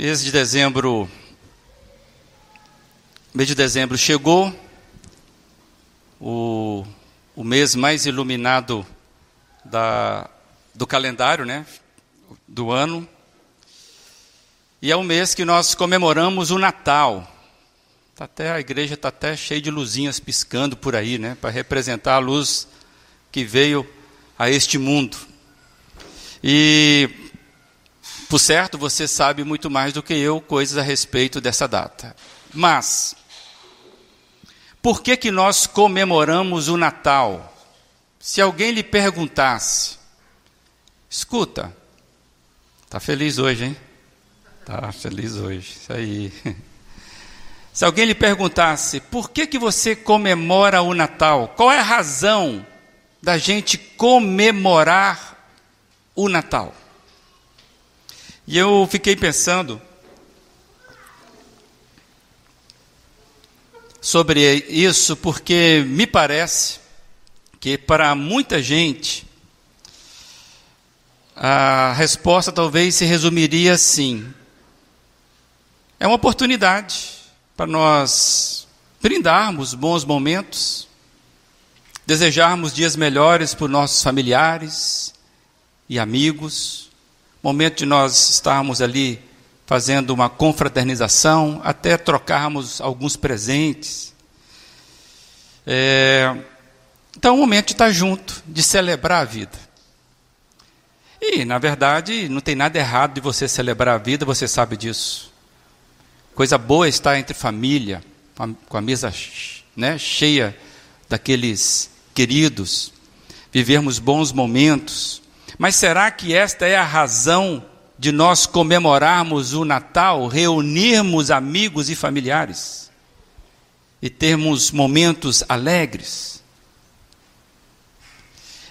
Mês de dezembro, mês de dezembro chegou, o, o mês mais iluminado da, do calendário, né, do ano, e é o mês que nós comemoramos o Natal. Tá até a igreja está até cheia de luzinhas piscando por aí, né, para representar a luz que veio a este mundo. E por certo, você sabe muito mais do que eu coisas a respeito dessa data. Mas, por que, que nós comemoramos o Natal? Se alguém lhe perguntasse, escuta, está feliz hoje, hein? Está feliz hoje, isso aí. Se alguém lhe perguntasse, por que, que você comemora o Natal? Qual é a razão da gente comemorar o Natal? E eu fiquei pensando sobre isso porque me parece que para muita gente a resposta talvez se resumiria assim: é uma oportunidade para nós brindarmos bons momentos, desejarmos dias melhores para nossos familiares e amigos momento de nós estarmos ali fazendo uma confraternização, até trocarmos alguns presentes. É, então, o momento de estar junto, de celebrar a vida. E, na verdade, não tem nada errado de você celebrar a vida, você sabe disso. Coisa boa é estar entre família, com a mesa né, cheia daqueles queridos, vivermos bons momentos. Mas será que esta é a razão de nós comemorarmos o Natal, reunirmos amigos e familiares e termos momentos alegres?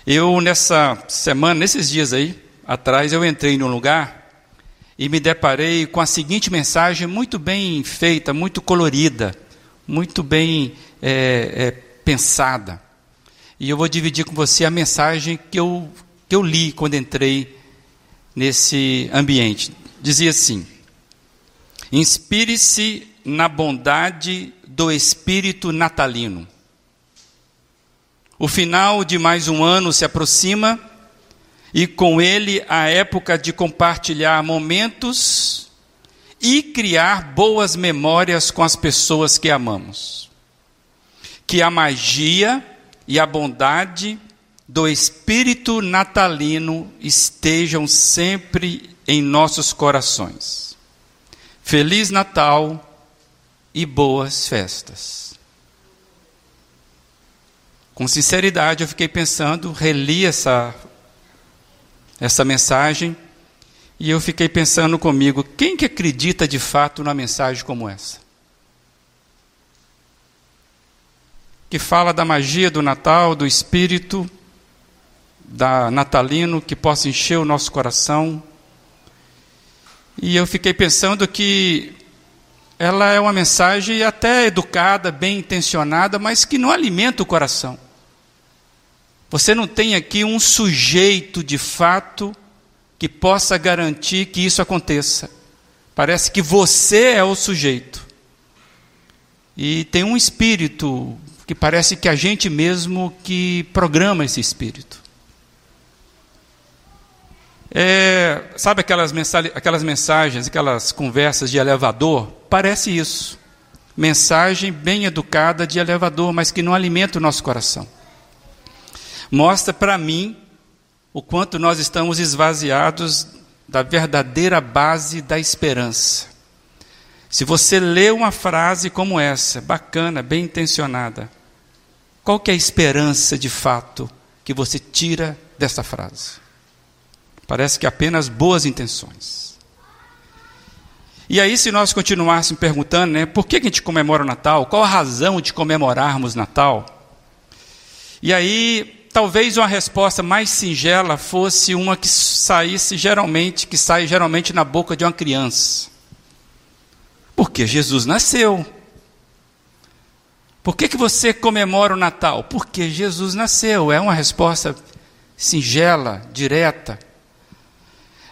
Eu, nessa semana, nesses dias aí atrás, eu entrei num lugar e me deparei com a seguinte mensagem muito bem feita, muito colorida, muito bem é, é, pensada. E eu vou dividir com você a mensagem que eu, que eu li quando entrei nesse ambiente. Dizia assim: Inspire-se na bondade do espírito natalino. O final de mais um ano se aproxima e com ele a época de compartilhar momentos e criar boas memórias com as pessoas que amamos. Que a magia e a bondade do espírito natalino estejam sempre em nossos corações. Feliz Natal e boas festas. Com sinceridade, eu fiquei pensando, reli essa, essa mensagem e eu fiquei pensando comigo: quem que acredita de fato numa mensagem como essa? Que fala da magia do Natal, do Espírito, da natalino que possa encher o nosso coração. E eu fiquei pensando que ela é uma mensagem até educada, bem intencionada, mas que não alimenta o coração. Você não tem aqui um sujeito de fato que possa garantir que isso aconteça. Parece que você é o sujeito. E tem um espírito que parece que a gente mesmo que programa esse espírito. É, sabe aquelas, mensagens, aquelas mensagens, aquelas conversas de elevador? Parece isso. Mensagem bem educada de elevador, mas que não alimenta o nosso coração. Mostra para mim o quanto nós estamos esvaziados da verdadeira base da esperança. Se você lê uma frase como essa, bacana, bem intencionada, qual que é a esperança de fato que você tira dessa frase? Parece que apenas boas intenções. E aí, se nós continuássemos perguntando, né, por que a gente comemora o Natal? Qual a razão de comemorarmos Natal? E aí, talvez uma resposta mais singela fosse uma que saísse geralmente, que sai geralmente na boca de uma criança. Porque Jesus nasceu. Por que, que você comemora o Natal? Porque Jesus nasceu. É uma resposta singela, direta.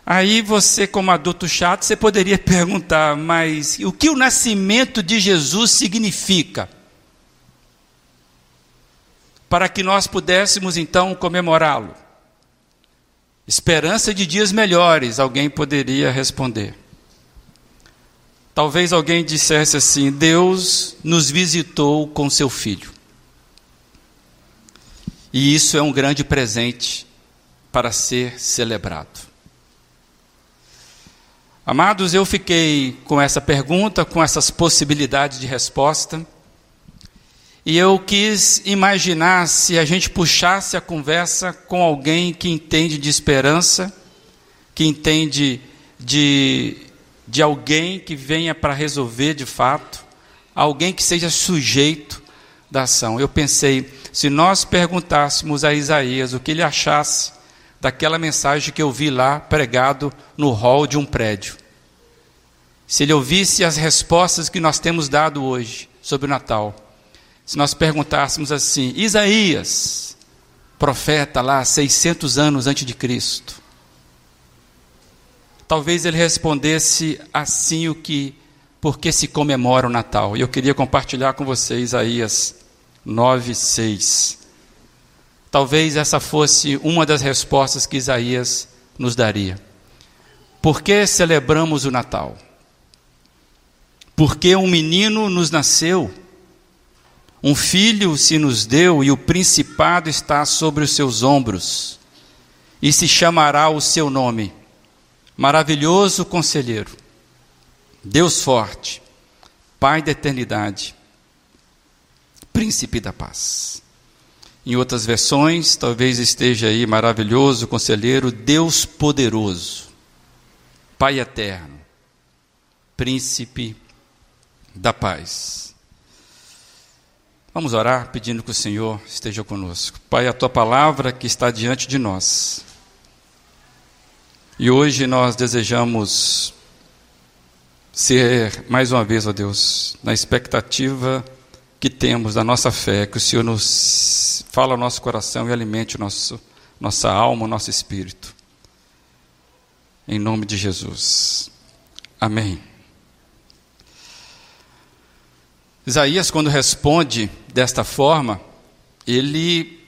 Aí você, como adulto chato, você poderia perguntar, mas o que o nascimento de Jesus significa? Para que nós pudéssemos então comemorá-lo. Esperança de dias melhores, alguém poderia responder. Talvez alguém dissesse assim: Deus nos visitou com seu filho. E isso é um grande presente para ser celebrado. Amados, eu fiquei com essa pergunta, com essas possibilidades de resposta, e eu quis imaginar se a gente puxasse a conversa com alguém que entende de esperança, que entende de, de alguém que venha para resolver de fato, alguém que seja sujeito da ação. Eu pensei, se nós perguntássemos a Isaías o que ele achasse daquela mensagem que eu vi lá pregado no hall de um prédio. Se ele ouvisse as respostas que nós temos dado hoje sobre o Natal, se nós perguntássemos assim, Isaías, profeta lá 600 anos antes de Cristo, talvez ele respondesse assim o que, porque se comemora o Natal. E eu queria compartilhar com você Isaías 9, 6. Talvez essa fosse uma das respostas que Isaías nos daria. Por que celebramos o Natal? Porque um menino nos nasceu, um filho se nos deu e o principado está sobre os seus ombros, e se chamará o seu nome: Maravilhoso Conselheiro, Deus Forte, Pai da Eternidade príncipe da paz. Em outras versões, talvez esteja aí maravilhoso conselheiro, Deus poderoso, Pai eterno, príncipe da paz. Vamos orar pedindo que o Senhor esteja conosco. Pai, a tua palavra que está diante de nós. E hoje nós desejamos ser, mais uma vez, ó Deus, na expectativa que temos da nossa fé, que o Senhor nos fala ao nosso coração e alimente nosso, nossa alma, o nosso espírito. Em nome de Jesus. Amém. Isaías, quando responde desta forma, ele,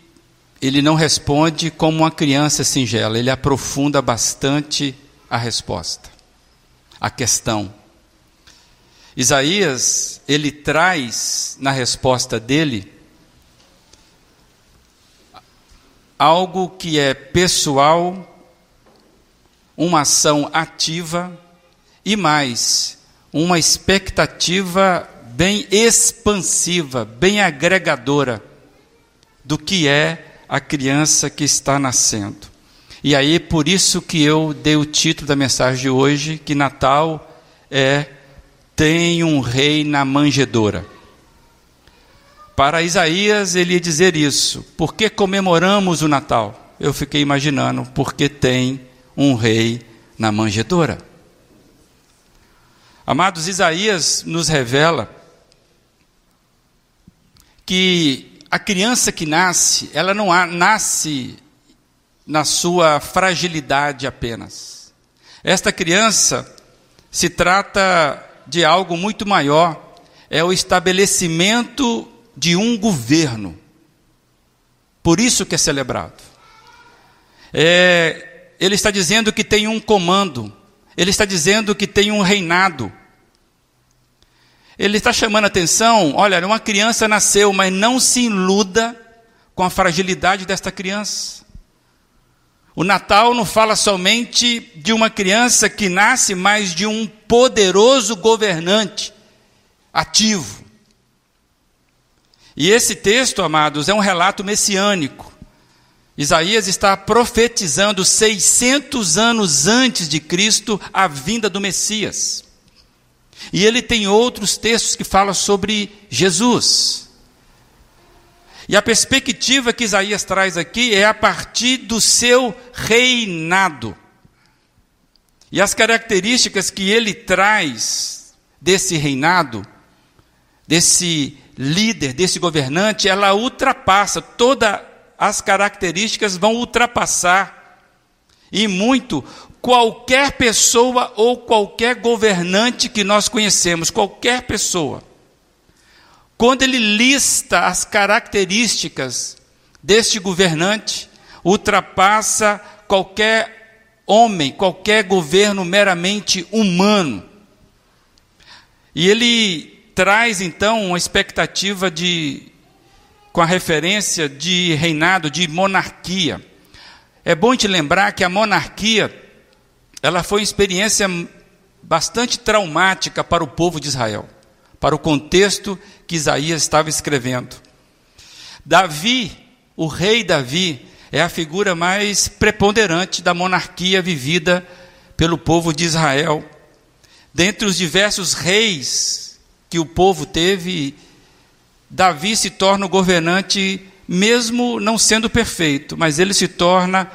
ele não responde como uma criança singela, ele aprofunda bastante a resposta, a questão. Isaías, ele traz na resposta dele algo que é pessoal, uma ação ativa e mais, uma expectativa bem expansiva, bem agregadora do que é a criança que está nascendo. E aí, por isso que eu dei o título da mensagem de hoje, que Natal é tem um rei na manjedoura. Para Isaías, ele ia dizer isso. Por que comemoramos o Natal? Eu fiquei imaginando, porque tem um rei na manjedoura. Amados, Isaías nos revela que a criança que nasce, ela não nasce na sua fragilidade apenas. Esta criança se trata de algo muito maior, é o estabelecimento de um governo. Por isso que é celebrado. É, ele está dizendo que tem um comando, ele está dizendo que tem um reinado. Ele está chamando a atenção, olha, uma criança nasceu, mas não se iluda com a fragilidade desta criança. O Natal não fala somente de uma criança que nasce, mas de um poderoso governante ativo. E esse texto, amados, é um relato messiânico. Isaías está profetizando 600 anos antes de Cristo a vinda do Messias. E ele tem outros textos que falam sobre Jesus. E a perspectiva que Isaías traz aqui é a partir do seu reinado. E as características que ele traz desse reinado, desse líder, desse governante, ela ultrapassa, todas as características vão ultrapassar, e muito, qualquer pessoa ou qualquer governante que nós conhecemos, qualquer pessoa. Quando ele lista as características deste governante, ultrapassa qualquer homem, qualquer governo meramente humano. E ele traz então uma expectativa de com a referência de reinado, de monarquia. É bom te lembrar que a monarquia ela foi uma experiência bastante traumática para o povo de Israel, para o contexto que Isaías estava escrevendo. Davi, o rei Davi, é a figura mais preponderante da monarquia vivida pelo povo de Israel. Dentre os diversos reis que o povo teve, Davi se torna o governante, mesmo não sendo perfeito, mas ele se torna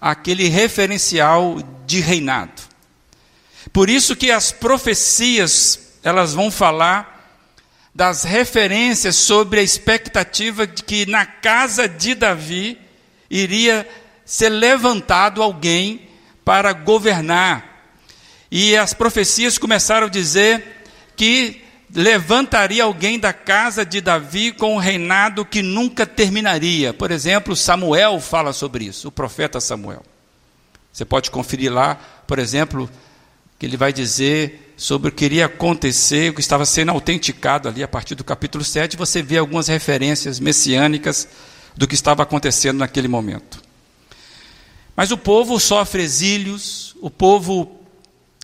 aquele referencial de reinado. Por isso que as profecias, elas vão falar das referências sobre a expectativa de que na casa de Davi iria ser levantado alguém para governar. E as profecias começaram a dizer que levantaria alguém da casa de Davi com um reinado que nunca terminaria. Por exemplo, Samuel fala sobre isso, o profeta Samuel. Você pode conferir lá, por exemplo, que ele vai dizer sobre o que iria acontecer, o que estava sendo autenticado ali a partir do capítulo 7, você vê algumas referências messiânicas do que estava acontecendo naquele momento. Mas o povo sofre exílios, o povo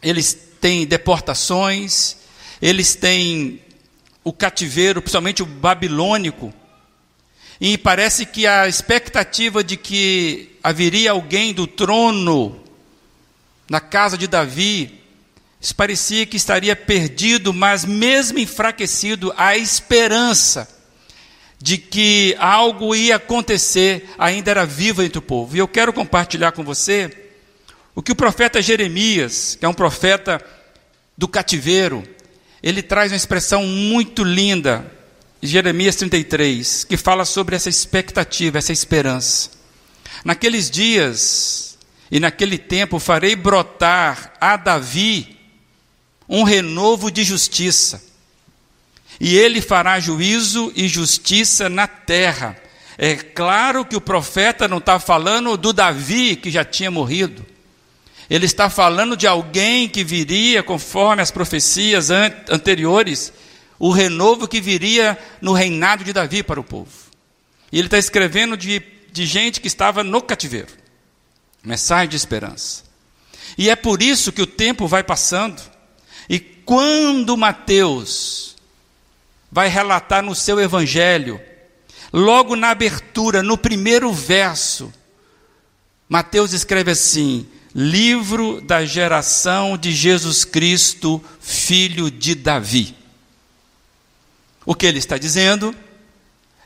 eles têm deportações, eles têm o cativeiro, principalmente o babilônico, e parece que a expectativa de que haveria alguém do trono na casa de Davi, parecia que estaria perdido, mas mesmo enfraquecido, a esperança de que algo ia acontecer ainda era viva entre o povo. E eu quero compartilhar com você o que o profeta Jeremias, que é um profeta do cativeiro, ele traz uma expressão muito linda, Jeremias 33, que fala sobre essa expectativa, essa esperança. Naqueles dias e naquele tempo farei brotar a Davi um renovo de justiça, e ele fará juízo e justiça na terra. É claro que o profeta não está falando do Davi que já tinha morrido. Ele está falando de alguém que viria, conforme as profecias anteriores, o renovo que viria no reinado de Davi para o povo. E ele está escrevendo de, de gente que estava no cativeiro. Mensagem de esperança. E é por isso que o tempo vai passando. E quando Mateus vai relatar no seu evangelho, logo na abertura, no primeiro verso, Mateus escreve assim: livro da geração de Jesus Cristo, filho de Davi. O que ele está dizendo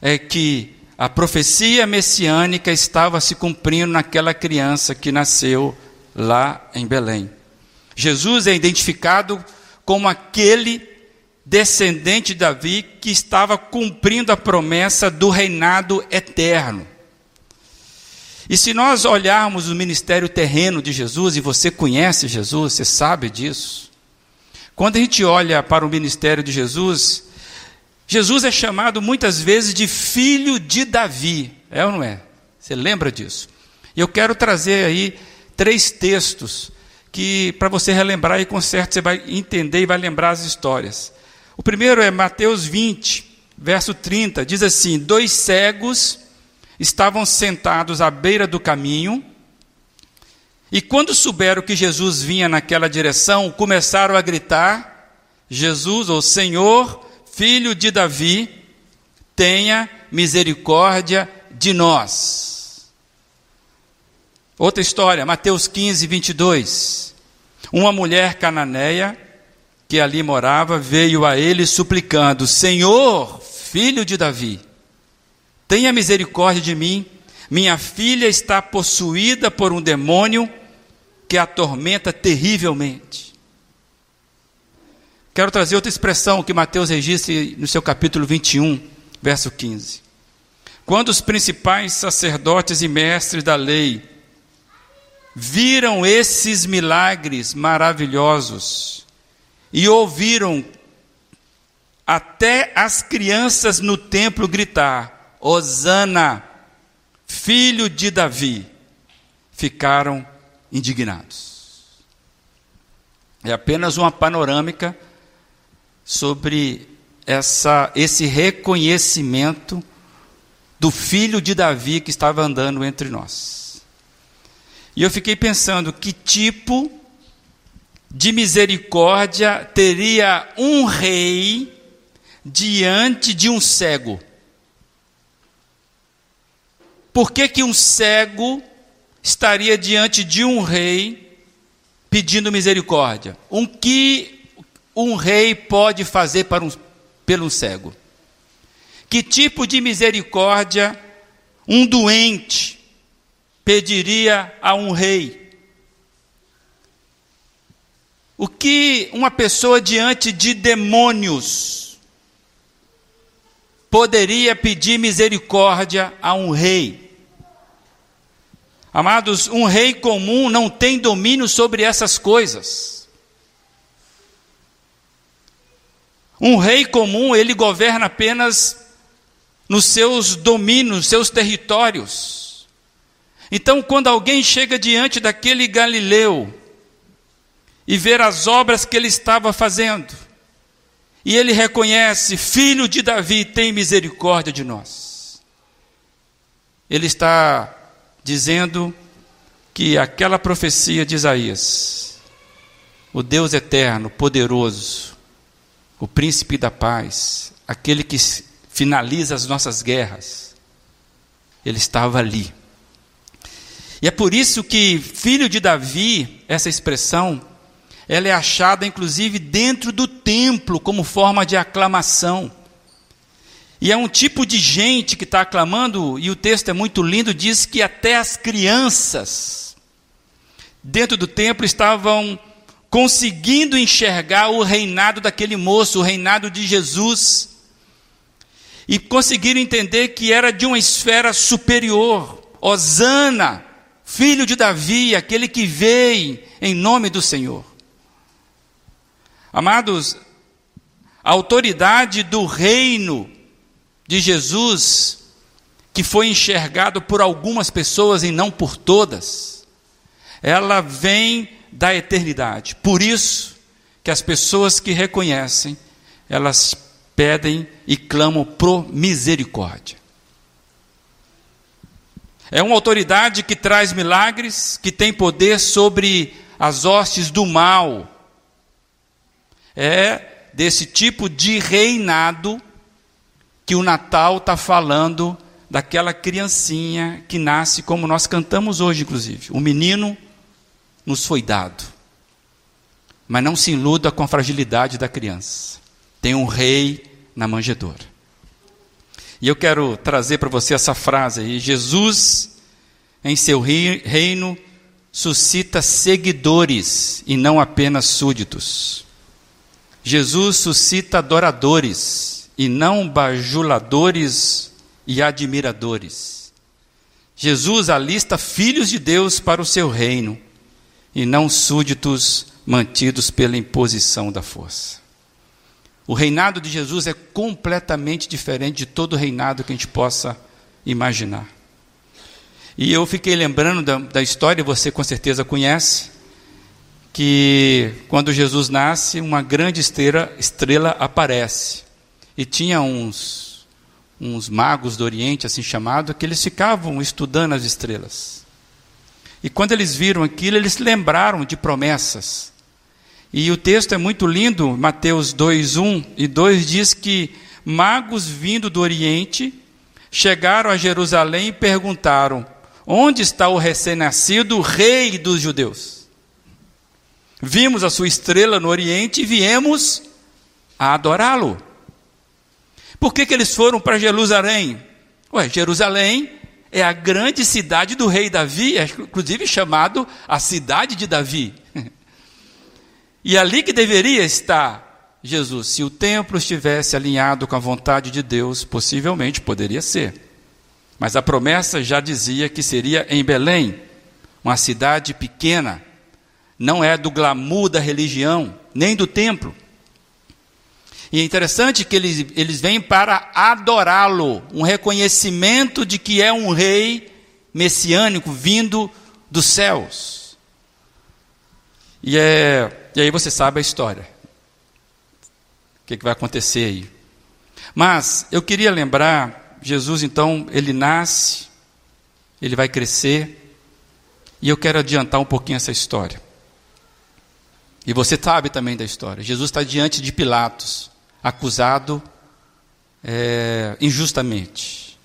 é que a profecia messiânica estava se cumprindo naquela criança que nasceu lá em Belém. Jesus é identificado como aquele descendente de Davi que estava cumprindo a promessa do reinado eterno. E se nós olharmos o ministério terreno de Jesus, e você conhece Jesus, você sabe disso. Quando a gente olha para o ministério de Jesus, Jesus é chamado muitas vezes de filho de Davi, é ou não é? Você lembra disso? E eu quero trazer aí três textos que para você relembrar e com certo você vai entender e vai lembrar as histórias. O primeiro é Mateus 20, verso 30, diz assim: Dois cegos estavam sentados à beira do caminho, e quando souberam que Jesus vinha naquela direção, começaram a gritar: Jesus, ou Senhor, filho de Davi, tenha misericórdia de nós. Outra história, Mateus 15, 22. Uma mulher cananeia que ali morava veio a ele suplicando: Senhor, filho de Davi, Tenha misericórdia de mim. Minha filha está possuída por um demônio que a atormenta terrivelmente. Quero trazer outra expressão que Mateus registra no seu capítulo 21, verso 15. Quando os principais sacerdotes e mestres da lei viram esses milagres maravilhosos e ouviram até as crianças no templo gritar: Hosana, filho de Davi, ficaram indignados. É apenas uma panorâmica sobre essa, esse reconhecimento do filho de Davi que estava andando entre nós. E eu fiquei pensando que tipo de misericórdia teria um rei diante de um cego? Por que, que um cego estaria diante de um rei pedindo misericórdia? Um que um rei pode fazer para um, pelo cego? Que tipo de misericórdia um doente pediria a um rei? O que uma pessoa diante de demônios poderia pedir misericórdia a um rei? Amados, um rei comum não tem domínio sobre essas coisas. Um rei comum, ele governa apenas nos seus domínios, seus territórios. Então, quando alguém chega diante daquele Galileu e ver as obras que ele estava fazendo, e ele reconhece, filho de Davi, tem misericórdia de nós. Ele está dizendo que aquela profecia de Isaías, o Deus eterno, poderoso, o príncipe da paz, aquele que finaliza as nossas guerras. Ele estava ali. E é por isso que filho de Davi, essa expressão, ela é achada inclusive dentro do templo como forma de aclamação. E é um tipo de gente que está aclamando, e o texto é muito lindo, diz que até as crianças dentro do templo estavam conseguindo enxergar o reinado daquele moço, o reinado de Jesus e conseguiram entender que era de uma esfera superior. Osana, filho de Davi, aquele que veio em nome do Senhor. Amados, a autoridade do reino de Jesus, que foi enxergado por algumas pessoas e não por todas, ela vem da eternidade. Por isso que as pessoas que reconhecem, elas pedem e clamam por misericórdia. É uma autoridade que traz milagres, que tem poder sobre as hostes do mal. É desse tipo de reinado que o Natal está falando daquela criancinha que nasce, como nós cantamos hoje, inclusive. O menino nos foi dado. Mas não se iluda com a fragilidade da criança. Tem um rei na manjedoura. E eu quero trazer para você essa frase aí: Jesus, em seu reino, suscita seguidores e não apenas súditos. Jesus suscita adoradores e não bajuladores e admiradores. Jesus alista filhos de Deus para o seu reino e não súditos mantidos pela imposição da força. O reinado de Jesus é completamente diferente de todo reinado que a gente possa imaginar. E eu fiquei lembrando da, da história, você com certeza conhece, que quando Jesus nasce, uma grande estrela, estrela aparece. E tinha uns, uns magos do Oriente, assim chamado, que eles ficavam estudando as estrelas. E quando eles viram aquilo, eles lembraram de promessas e o texto é muito lindo, Mateus 2, 1 e 2 diz que magos vindo do Oriente chegaram a Jerusalém e perguntaram: Onde está o recém-nascido rei dos judeus? Vimos a sua estrela no Oriente e viemos a adorá-lo. Por que, que eles foram para Jerusalém? Ué, Jerusalém é a grande cidade do rei Davi, é inclusive chamado a cidade de Davi. E ali que deveria estar Jesus. Se o templo estivesse alinhado com a vontade de Deus, possivelmente poderia ser. Mas a promessa já dizia que seria em Belém, uma cidade pequena, não é do glamour da religião, nem do templo. E é interessante que eles, eles vêm para adorá-lo, um reconhecimento de que é um rei messiânico vindo dos céus. E, é, e aí você sabe a história. O que, que vai acontecer aí. Mas eu queria lembrar, Jesus então, ele nasce, ele vai crescer, e eu quero adiantar um pouquinho essa história. E você sabe também da história. Jesus está diante de Pilatos, acusado é, injustamente.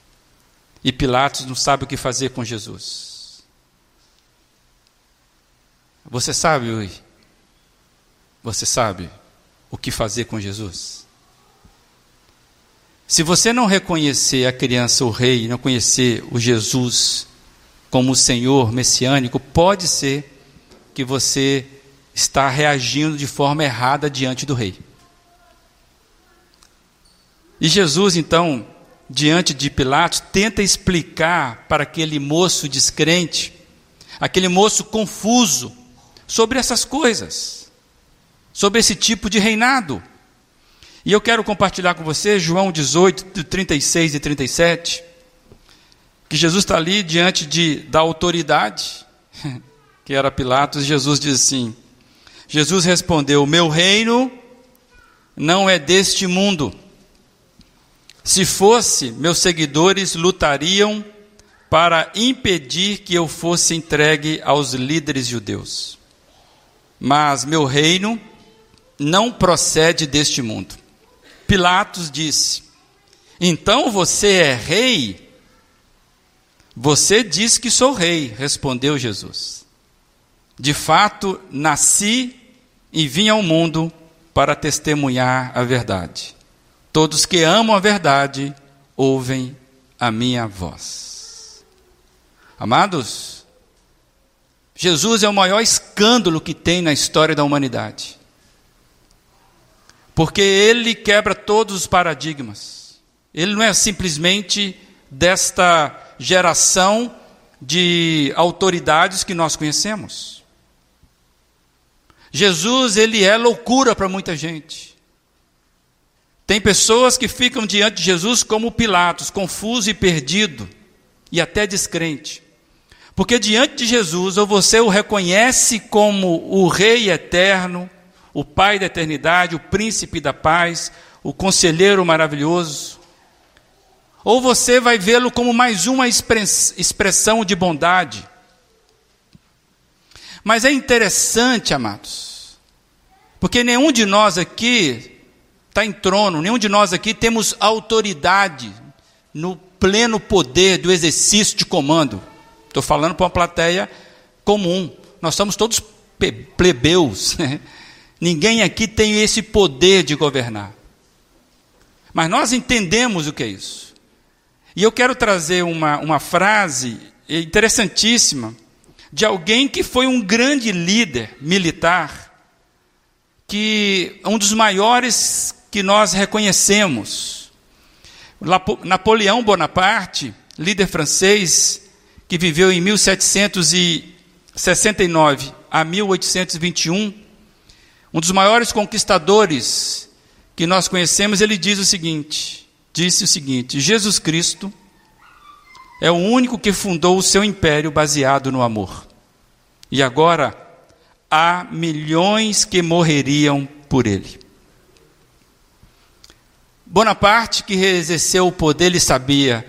E Pilatos não sabe o que fazer com Jesus. Você sabe, Ui? Você sabe o que fazer com Jesus? Se você não reconhecer a criança, o rei, não conhecer o Jesus como o Senhor messiânico, pode ser que você está reagindo de forma errada diante do rei. E Jesus, então, diante de Pilatos, tenta explicar para aquele moço descrente, aquele moço confuso, sobre essas coisas, sobre esse tipo de reinado. E eu quero compartilhar com você João 18, 36 e 37, que Jesus está ali diante de, da autoridade, que era Pilatos, e Jesus diz assim: Jesus respondeu: Meu reino não é deste mundo. Se fosse, meus seguidores lutariam para impedir que eu fosse entregue aos líderes judeus. Mas meu reino não procede deste mundo. Pilatos disse: Então você é rei? Você diz que sou rei, respondeu Jesus. De fato, nasci e vim ao mundo para testemunhar a verdade. Todos que amam a verdade ouvem a minha voz. Amados, Jesus é o maior escândalo que tem na história da humanidade. Porque ele quebra todos os paradigmas. Ele não é simplesmente desta geração de autoridades que nós conhecemos. Jesus, ele é loucura para muita gente. Tem pessoas que ficam diante de Jesus como Pilatos, confuso e perdido, e até descrente. Porque diante de Jesus, ou você o reconhece como o Rei eterno, o Pai da eternidade, o Príncipe da paz, o Conselheiro maravilhoso, ou você vai vê-lo como mais uma expressão de bondade. Mas é interessante, amados, porque nenhum de nós aqui está em trono, nenhum de nós aqui temos autoridade no pleno poder do exercício de comando. Estou falando para uma plateia comum. Nós somos todos plebeus. Né? Ninguém aqui tem esse poder de governar. Mas nós entendemos o que é isso. E eu quero trazer uma, uma frase interessantíssima de alguém que foi um grande líder militar, que um dos maiores que nós reconhecemos. Napoleão Bonaparte, líder francês, que viveu em 1769 a 1821, um dos maiores conquistadores que nós conhecemos, ele diz o seguinte: disse o seguinte: Jesus Cristo é o único que fundou o seu império baseado no amor. E agora há milhões que morreriam por ele. Bonaparte, que exerceu o poder, ele sabia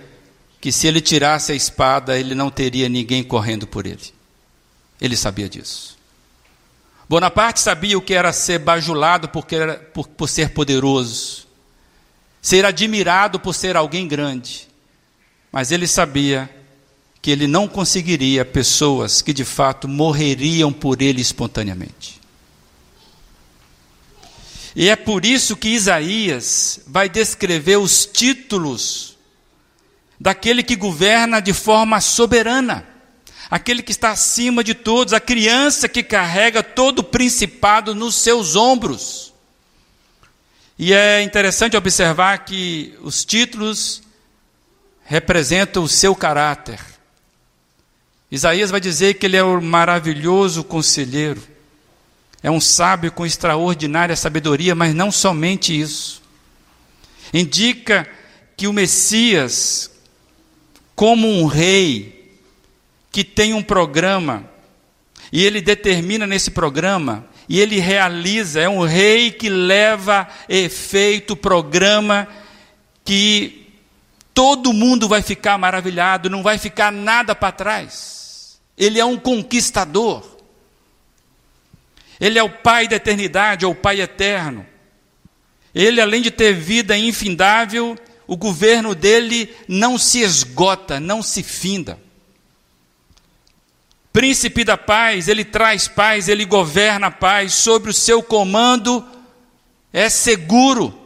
que se ele tirasse a espada, ele não teria ninguém correndo por ele. Ele sabia disso. Bonaparte sabia o que era ser bajulado por, por, por ser poderoso, ser admirado por ser alguém grande. Mas ele sabia que ele não conseguiria pessoas que de fato morreriam por ele espontaneamente. E é por isso que Isaías vai descrever os títulos daquele que governa de forma soberana, aquele que está acima de todos, a criança que carrega todo o principado nos seus ombros. E é interessante observar que os títulos representam o seu caráter. Isaías vai dizer que ele é o maravilhoso conselheiro, é um sábio com extraordinária sabedoria, mas não somente isso. Indica que o Messias, como um rei que tem um programa, e ele determina nesse programa, e ele realiza, é um rei que leva efeito o programa que todo mundo vai ficar maravilhado, não vai ficar nada para trás. Ele é um conquistador. Ele é o Pai da eternidade, é o Pai eterno. Ele, além de ter vida infindável, o governo dele não se esgota, não se finda. Príncipe da paz, ele traz paz, ele governa a paz, sobre o seu comando é seguro,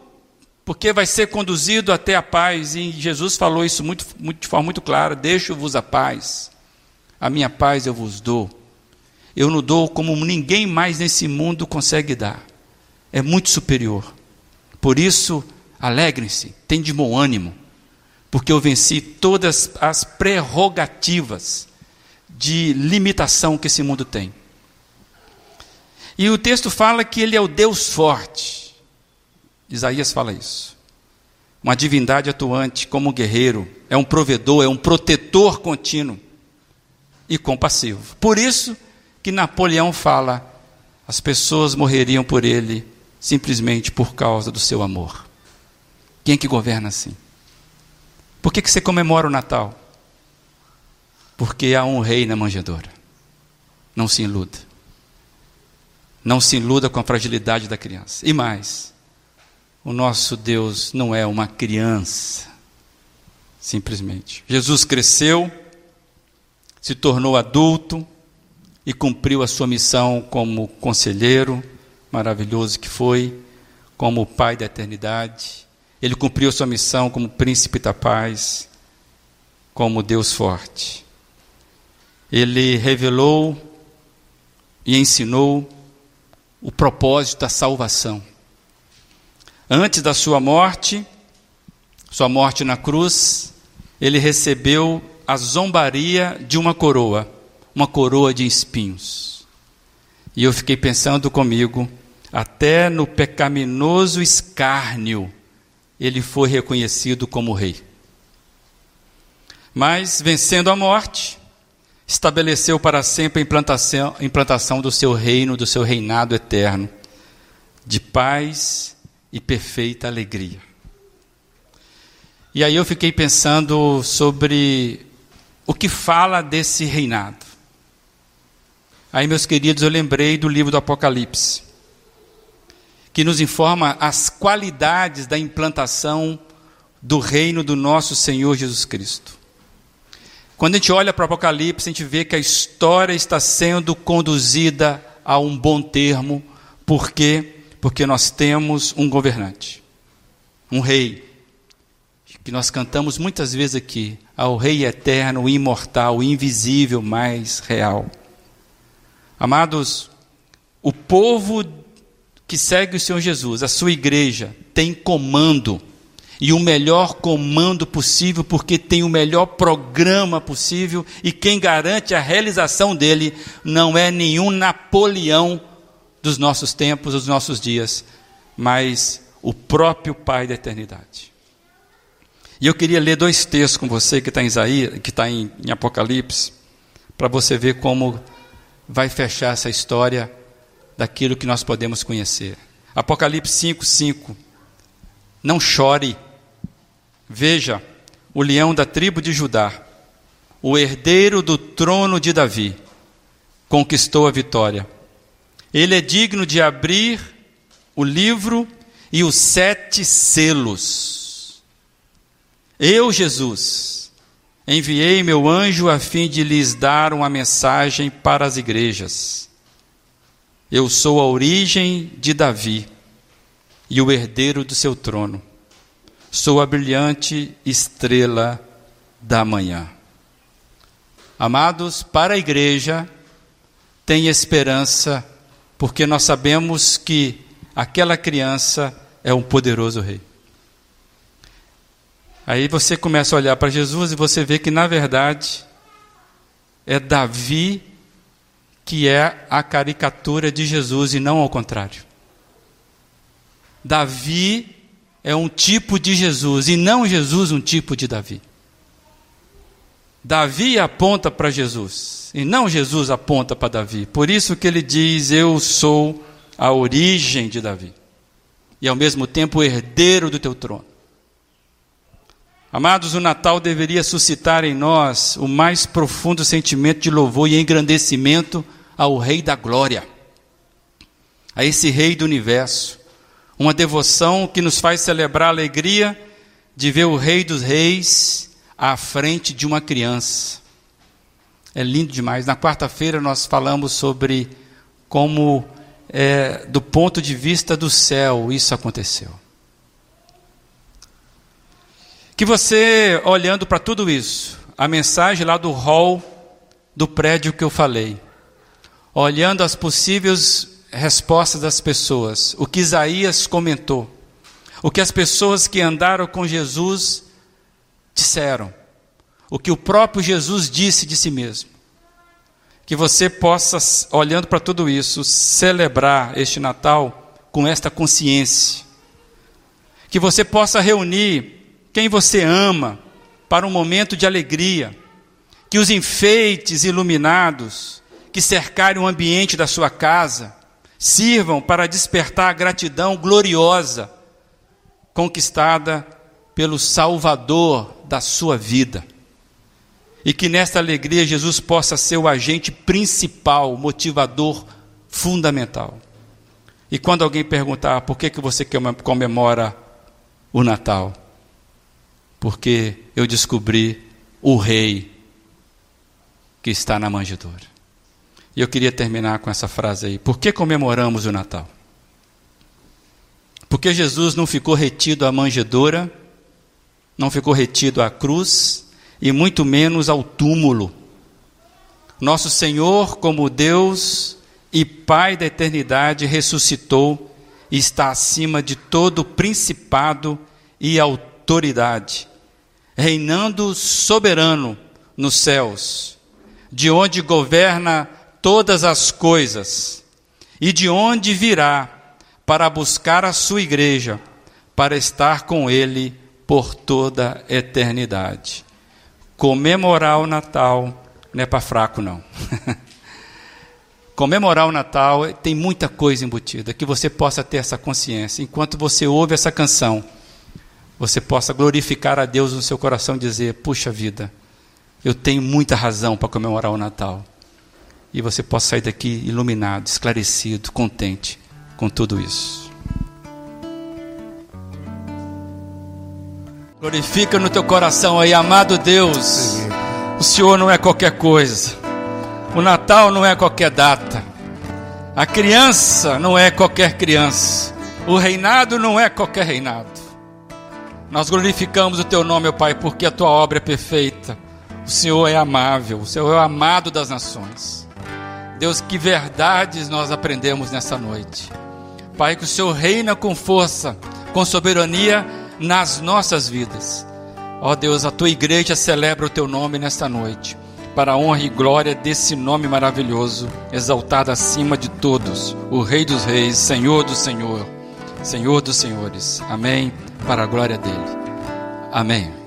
porque vai ser conduzido até a paz, e Jesus falou isso muito, muito, de forma muito clara: deixo-vos a paz, a minha paz eu vos dou. Eu não dou como ninguém mais nesse mundo consegue dar, é muito superior. Por isso, alegrem-se, tem de bom ânimo, porque eu venci todas as prerrogativas de limitação que esse mundo tem. E o texto fala que ele é o Deus forte. Isaías fala isso. Uma divindade atuante como um guerreiro, é um provedor, é um protetor contínuo e compassivo. Por isso que Napoleão fala: as pessoas morreriam por ele simplesmente por causa do seu amor. Quem é que governa assim? Por que, que você comemora o Natal? Porque há um rei na manjedoura. Não se iluda. Não se iluda com a fragilidade da criança. E mais, o nosso Deus não é uma criança, simplesmente. Jesus cresceu, se tornou adulto e cumpriu a sua missão como conselheiro, maravilhoso que foi, como pai da eternidade. Ele cumpriu a sua missão como príncipe da paz, como Deus forte ele revelou e ensinou o propósito da salvação. Antes da sua morte, sua morte na cruz, ele recebeu a zombaria de uma coroa, uma coroa de espinhos. E eu fiquei pensando comigo, até no pecaminoso escárnio, ele foi reconhecido como rei. Mas, vencendo a morte, estabeleceu para sempre a implantação, implantação do seu reino, do seu reinado eterno, de paz e perfeita alegria. E aí eu fiquei pensando sobre o que fala desse reinado. Aí, meus queridos, eu lembrei do livro do Apocalipse, que nos informa as qualidades da implantação do reino do nosso Senhor Jesus Cristo. Quando a gente olha para o Apocalipse, a gente vê que a história está sendo conduzida a um bom termo. Por quê? Porque nós temos um governante, um rei, que nós cantamos muitas vezes aqui, ao Rei eterno, imortal, invisível, mais real. Amados, o povo que segue o Senhor Jesus, a sua igreja, tem comando e o melhor comando possível, porque tem o melhor programa possível, e quem garante a realização dele não é nenhum Napoleão dos nossos tempos, dos nossos dias, mas o próprio Pai da eternidade. E eu queria ler dois textos com você que está em Isaías, que está em, em Apocalipse, para você ver como vai fechar essa história daquilo que nós podemos conhecer. Apocalipse 5, 5. Não chore Veja, o leão da tribo de Judá, o herdeiro do trono de Davi, conquistou a vitória. Ele é digno de abrir o livro e os sete selos. Eu, Jesus, enviei meu anjo a fim de lhes dar uma mensagem para as igrejas. Eu sou a origem de Davi e o herdeiro do seu trono sou a brilhante estrela da manhã. Amados, para a igreja, tem esperança, porque nós sabemos que aquela criança é um poderoso rei. Aí você começa a olhar para Jesus e você vê que, na verdade, é Davi que é a caricatura de Jesus e não ao contrário. Davi é um tipo de Jesus e não Jesus um tipo de Davi. Davi aponta para Jesus e não Jesus aponta para Davi. Por isso que ele diz: Eu sou a origem de Davi e ao mesmo tempo herdeiro do teu trono. Amados, o Natal deveria suscitar em nós o mais profundo sentimento de louvor e engrandecimento ao Rei da Glória, a esse Rei do universo. Uma devoção que nos faz celebrar a alegria de ver o Rei dos Reis à frente de uma criança. É lindo demais. Na quarta-feira nós falamos sobre como, é, do ponto de vista do céu, isso aconteceu. Que você, olhando para tudo isso, a mensagem lá do hall do prédio que eu falei, olhando as possíveis respostas das pessoas, o que Isaías comentou, o que as pessoas que andaram com Jesus disseram, o que o próprio Jesus disse de si mesmo. Que você possa, olhando para tudo isso, celebrar este Natal com esta consciência. Que você possa reunir quem você ama para um momento de alegria, que os enfeites iluminados que cercarem o ambiente da sua casa sirvam para despertar a gratidão gloriosa conquistada pelo Salvador da sua vida. E que nesta alegria Jesus possa ser o agente principal, motivador fundamental. E quando alguém perguntar por que, que você comemora o Natal, porque eu descobri o rei que está na manjedoura. E eu queria terminar com essa frase aí. Por que comemoramos o Natal? Porque Jesus não ficou retido à manjedoura, não ficou retido à cruz e muito menos ao túmulo. Nosso Senhor, como Deus e Pai da eternidade, ressuscitou e está acima de todo principado e autoridade reinando soberano nos céus, de onde governa todas as coisas, e de onde virá para buscar a sua igreja, para estar com ele por toda a eternidade. Comemorar o Natal não é para fraco, não. Comemorar o Natal tem muita coisa embutida, que você possa ter essa consciência. Enquanto você ouve essa canção, você possa glorificar a Deus no seu coração e dizer: puxa vida, eu tenho muita razão para comemorar o Natal. E você possa sair daqui iluminado, esclarecido, contente com tudo isso. Glorifica no teu coração aí, amado Deus. O Senhor não é qualquer coisa. O Natal não é qualquer data. A criança não é qualquer criança. O reinado não é qualquer reinado. Nós glorificamos o teu nome, Pai, porque a tua obra é perfeita. O Senhor é amável, o Senhor é o amado das nações. Deus, que verdades nós aprendemos nessa noite. Pai, que o Senhor reina com força, com soberania nas nossas vidas. Ó Deus, a tua igreja celebra o teu nome nesta noite, para a honra e glória desse nome maravilhoso, exaltado acima de todos, o Rei dos Reis, Senhor do Senhor, Senhor dos Senhores. Amém para a glória dele. Amém.